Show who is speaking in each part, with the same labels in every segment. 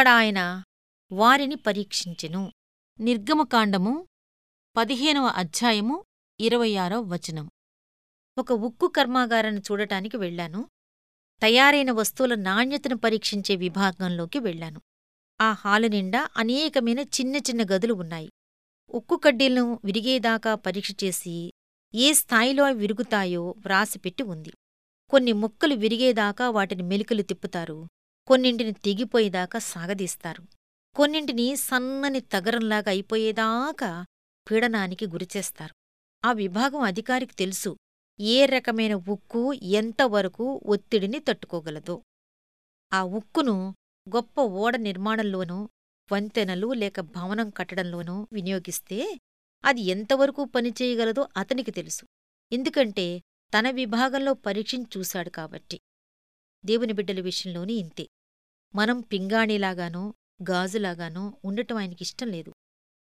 Speaker 1: అక్కడ ఆయన వారిని పరీక్షించెను. నిర్గమకాండము పదిహేనవ అధ్యాయము ఇరవై ఆరో వచనం. ఒక ఉక్కు కర్మాగారాన్ని చూడటానికి వెళ్ళాను. తయారైన వస్తువుల నాణ్యతను పరీక్షించే విభాగంలోకి వెళ్ళాను. ఆ హాలు నిండా అనేకమైన చిన్న చిన్న గదులు ఉన్నాయి. ఉక్కు కడ్డీలను విరిగేదాకా పరీక్ష చేసి ఏ స్థాయిలో అవి విరుగుతాయో వ్రాసిపెట్టి ఉంది. కొన్ని ముక్కలు విరిగేదాకా వాటిని మెలికలు తిప్పుతారు. కొన్నింటిని తెగిపోయేదాకా సాగదీస్తారు. కొన్నింటిని సన్నని తగరంలాగా అయిపోయేదాకా పీడనానికి గురిచేస్తారు ఆ విభాగం అధికారికి తెలుసు ఏ రకమైన ఉక్కు ఎంతవరకు ఒత్తిడిని తట్టుకోగలదో. ఆ ఉక్కును గొప్ప ఓడ నిర్మాణంలోనూ వంతెనలు లేక భవనం కట్టడంలోనూ వినియోగిస్తే అది ఎంతవరకు పనిచేయగలదో అతనికి తెలుసు. ఎందుకంటే తన విభాగంలో పరీక్షించి చూశాడు కాబట్టి. దేవుని బిడ్డల విషయంలోని ఇంతే. మనం పింగాణిలాగానో గాజులాగానో ఉండటం ఆయనకిష్టం లేదు.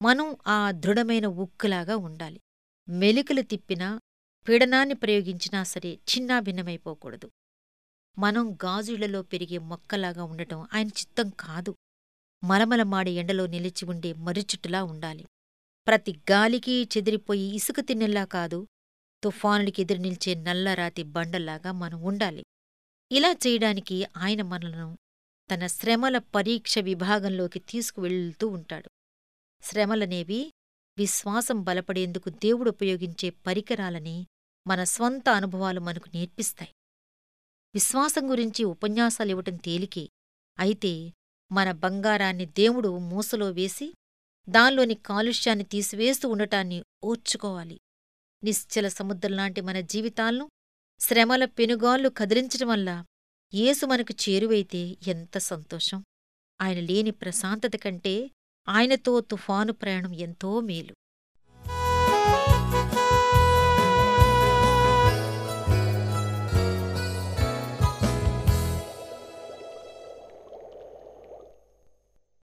Speaker 1: మనం ఆ దృఢమైన ఉక్కులాగా ఉండాలి. మెలికలు తిప్పినా పీడనాన్ని ప్రయోగించినా సరే చిన్నాభిన్నమైపోకూడదు మనం గాజుళ్ళలో పెరిగే మొక్కలాగా ఉండటం ఆయన చిత్తం కాదు. మలమలమాడే ఎండలో నిలిచి ఉండే మర్రిచుట్టులా ఉండాలి. ప్రతి గాలికి చెదిరిపోయి ఇసుక తిన్నెల్లా కాదు తుఫానులకి ఎదురు నిల్చే నల్లరాతి బండల్లాగా మనం ఉండాలి. ఇలా చేయడానికి ఆయన మనలను తన శ్రమల పరీక్ష విభాగంలోకి తీసుకువెళ్తూ ఉంటాడు. శ్రమలనేవి విశ్వాసం బలపడేందుకు దేవుడు ఉపయోగించే పరికరాలని మన స్వంత అనుభవాలు మనకు నేర్పిస్తాయి. విశ్వాసం గురించి ఉపన్యాసాలివ్వటం తేలికే. అయితే మన బంగారాన్ని దేవుడు మూసలో వేసి దానిలోని కాలుష్యాన్ని తీసివేస్తూ ఉండటాన్ని ఓర్చుకోవాలి. నిశ్చల సముద్రంలాంటి మన జీవితాలను శ్రమల పెనుగాళ్ళు కదిలించటం వల్ల యేసు మనకు చేరువైతే ఎంత సంతోషం. ఆయన లేని ప్రశాంతత కంటే ఆయనతో తుఫాను ప్రయాణం ఎంతో మేలు.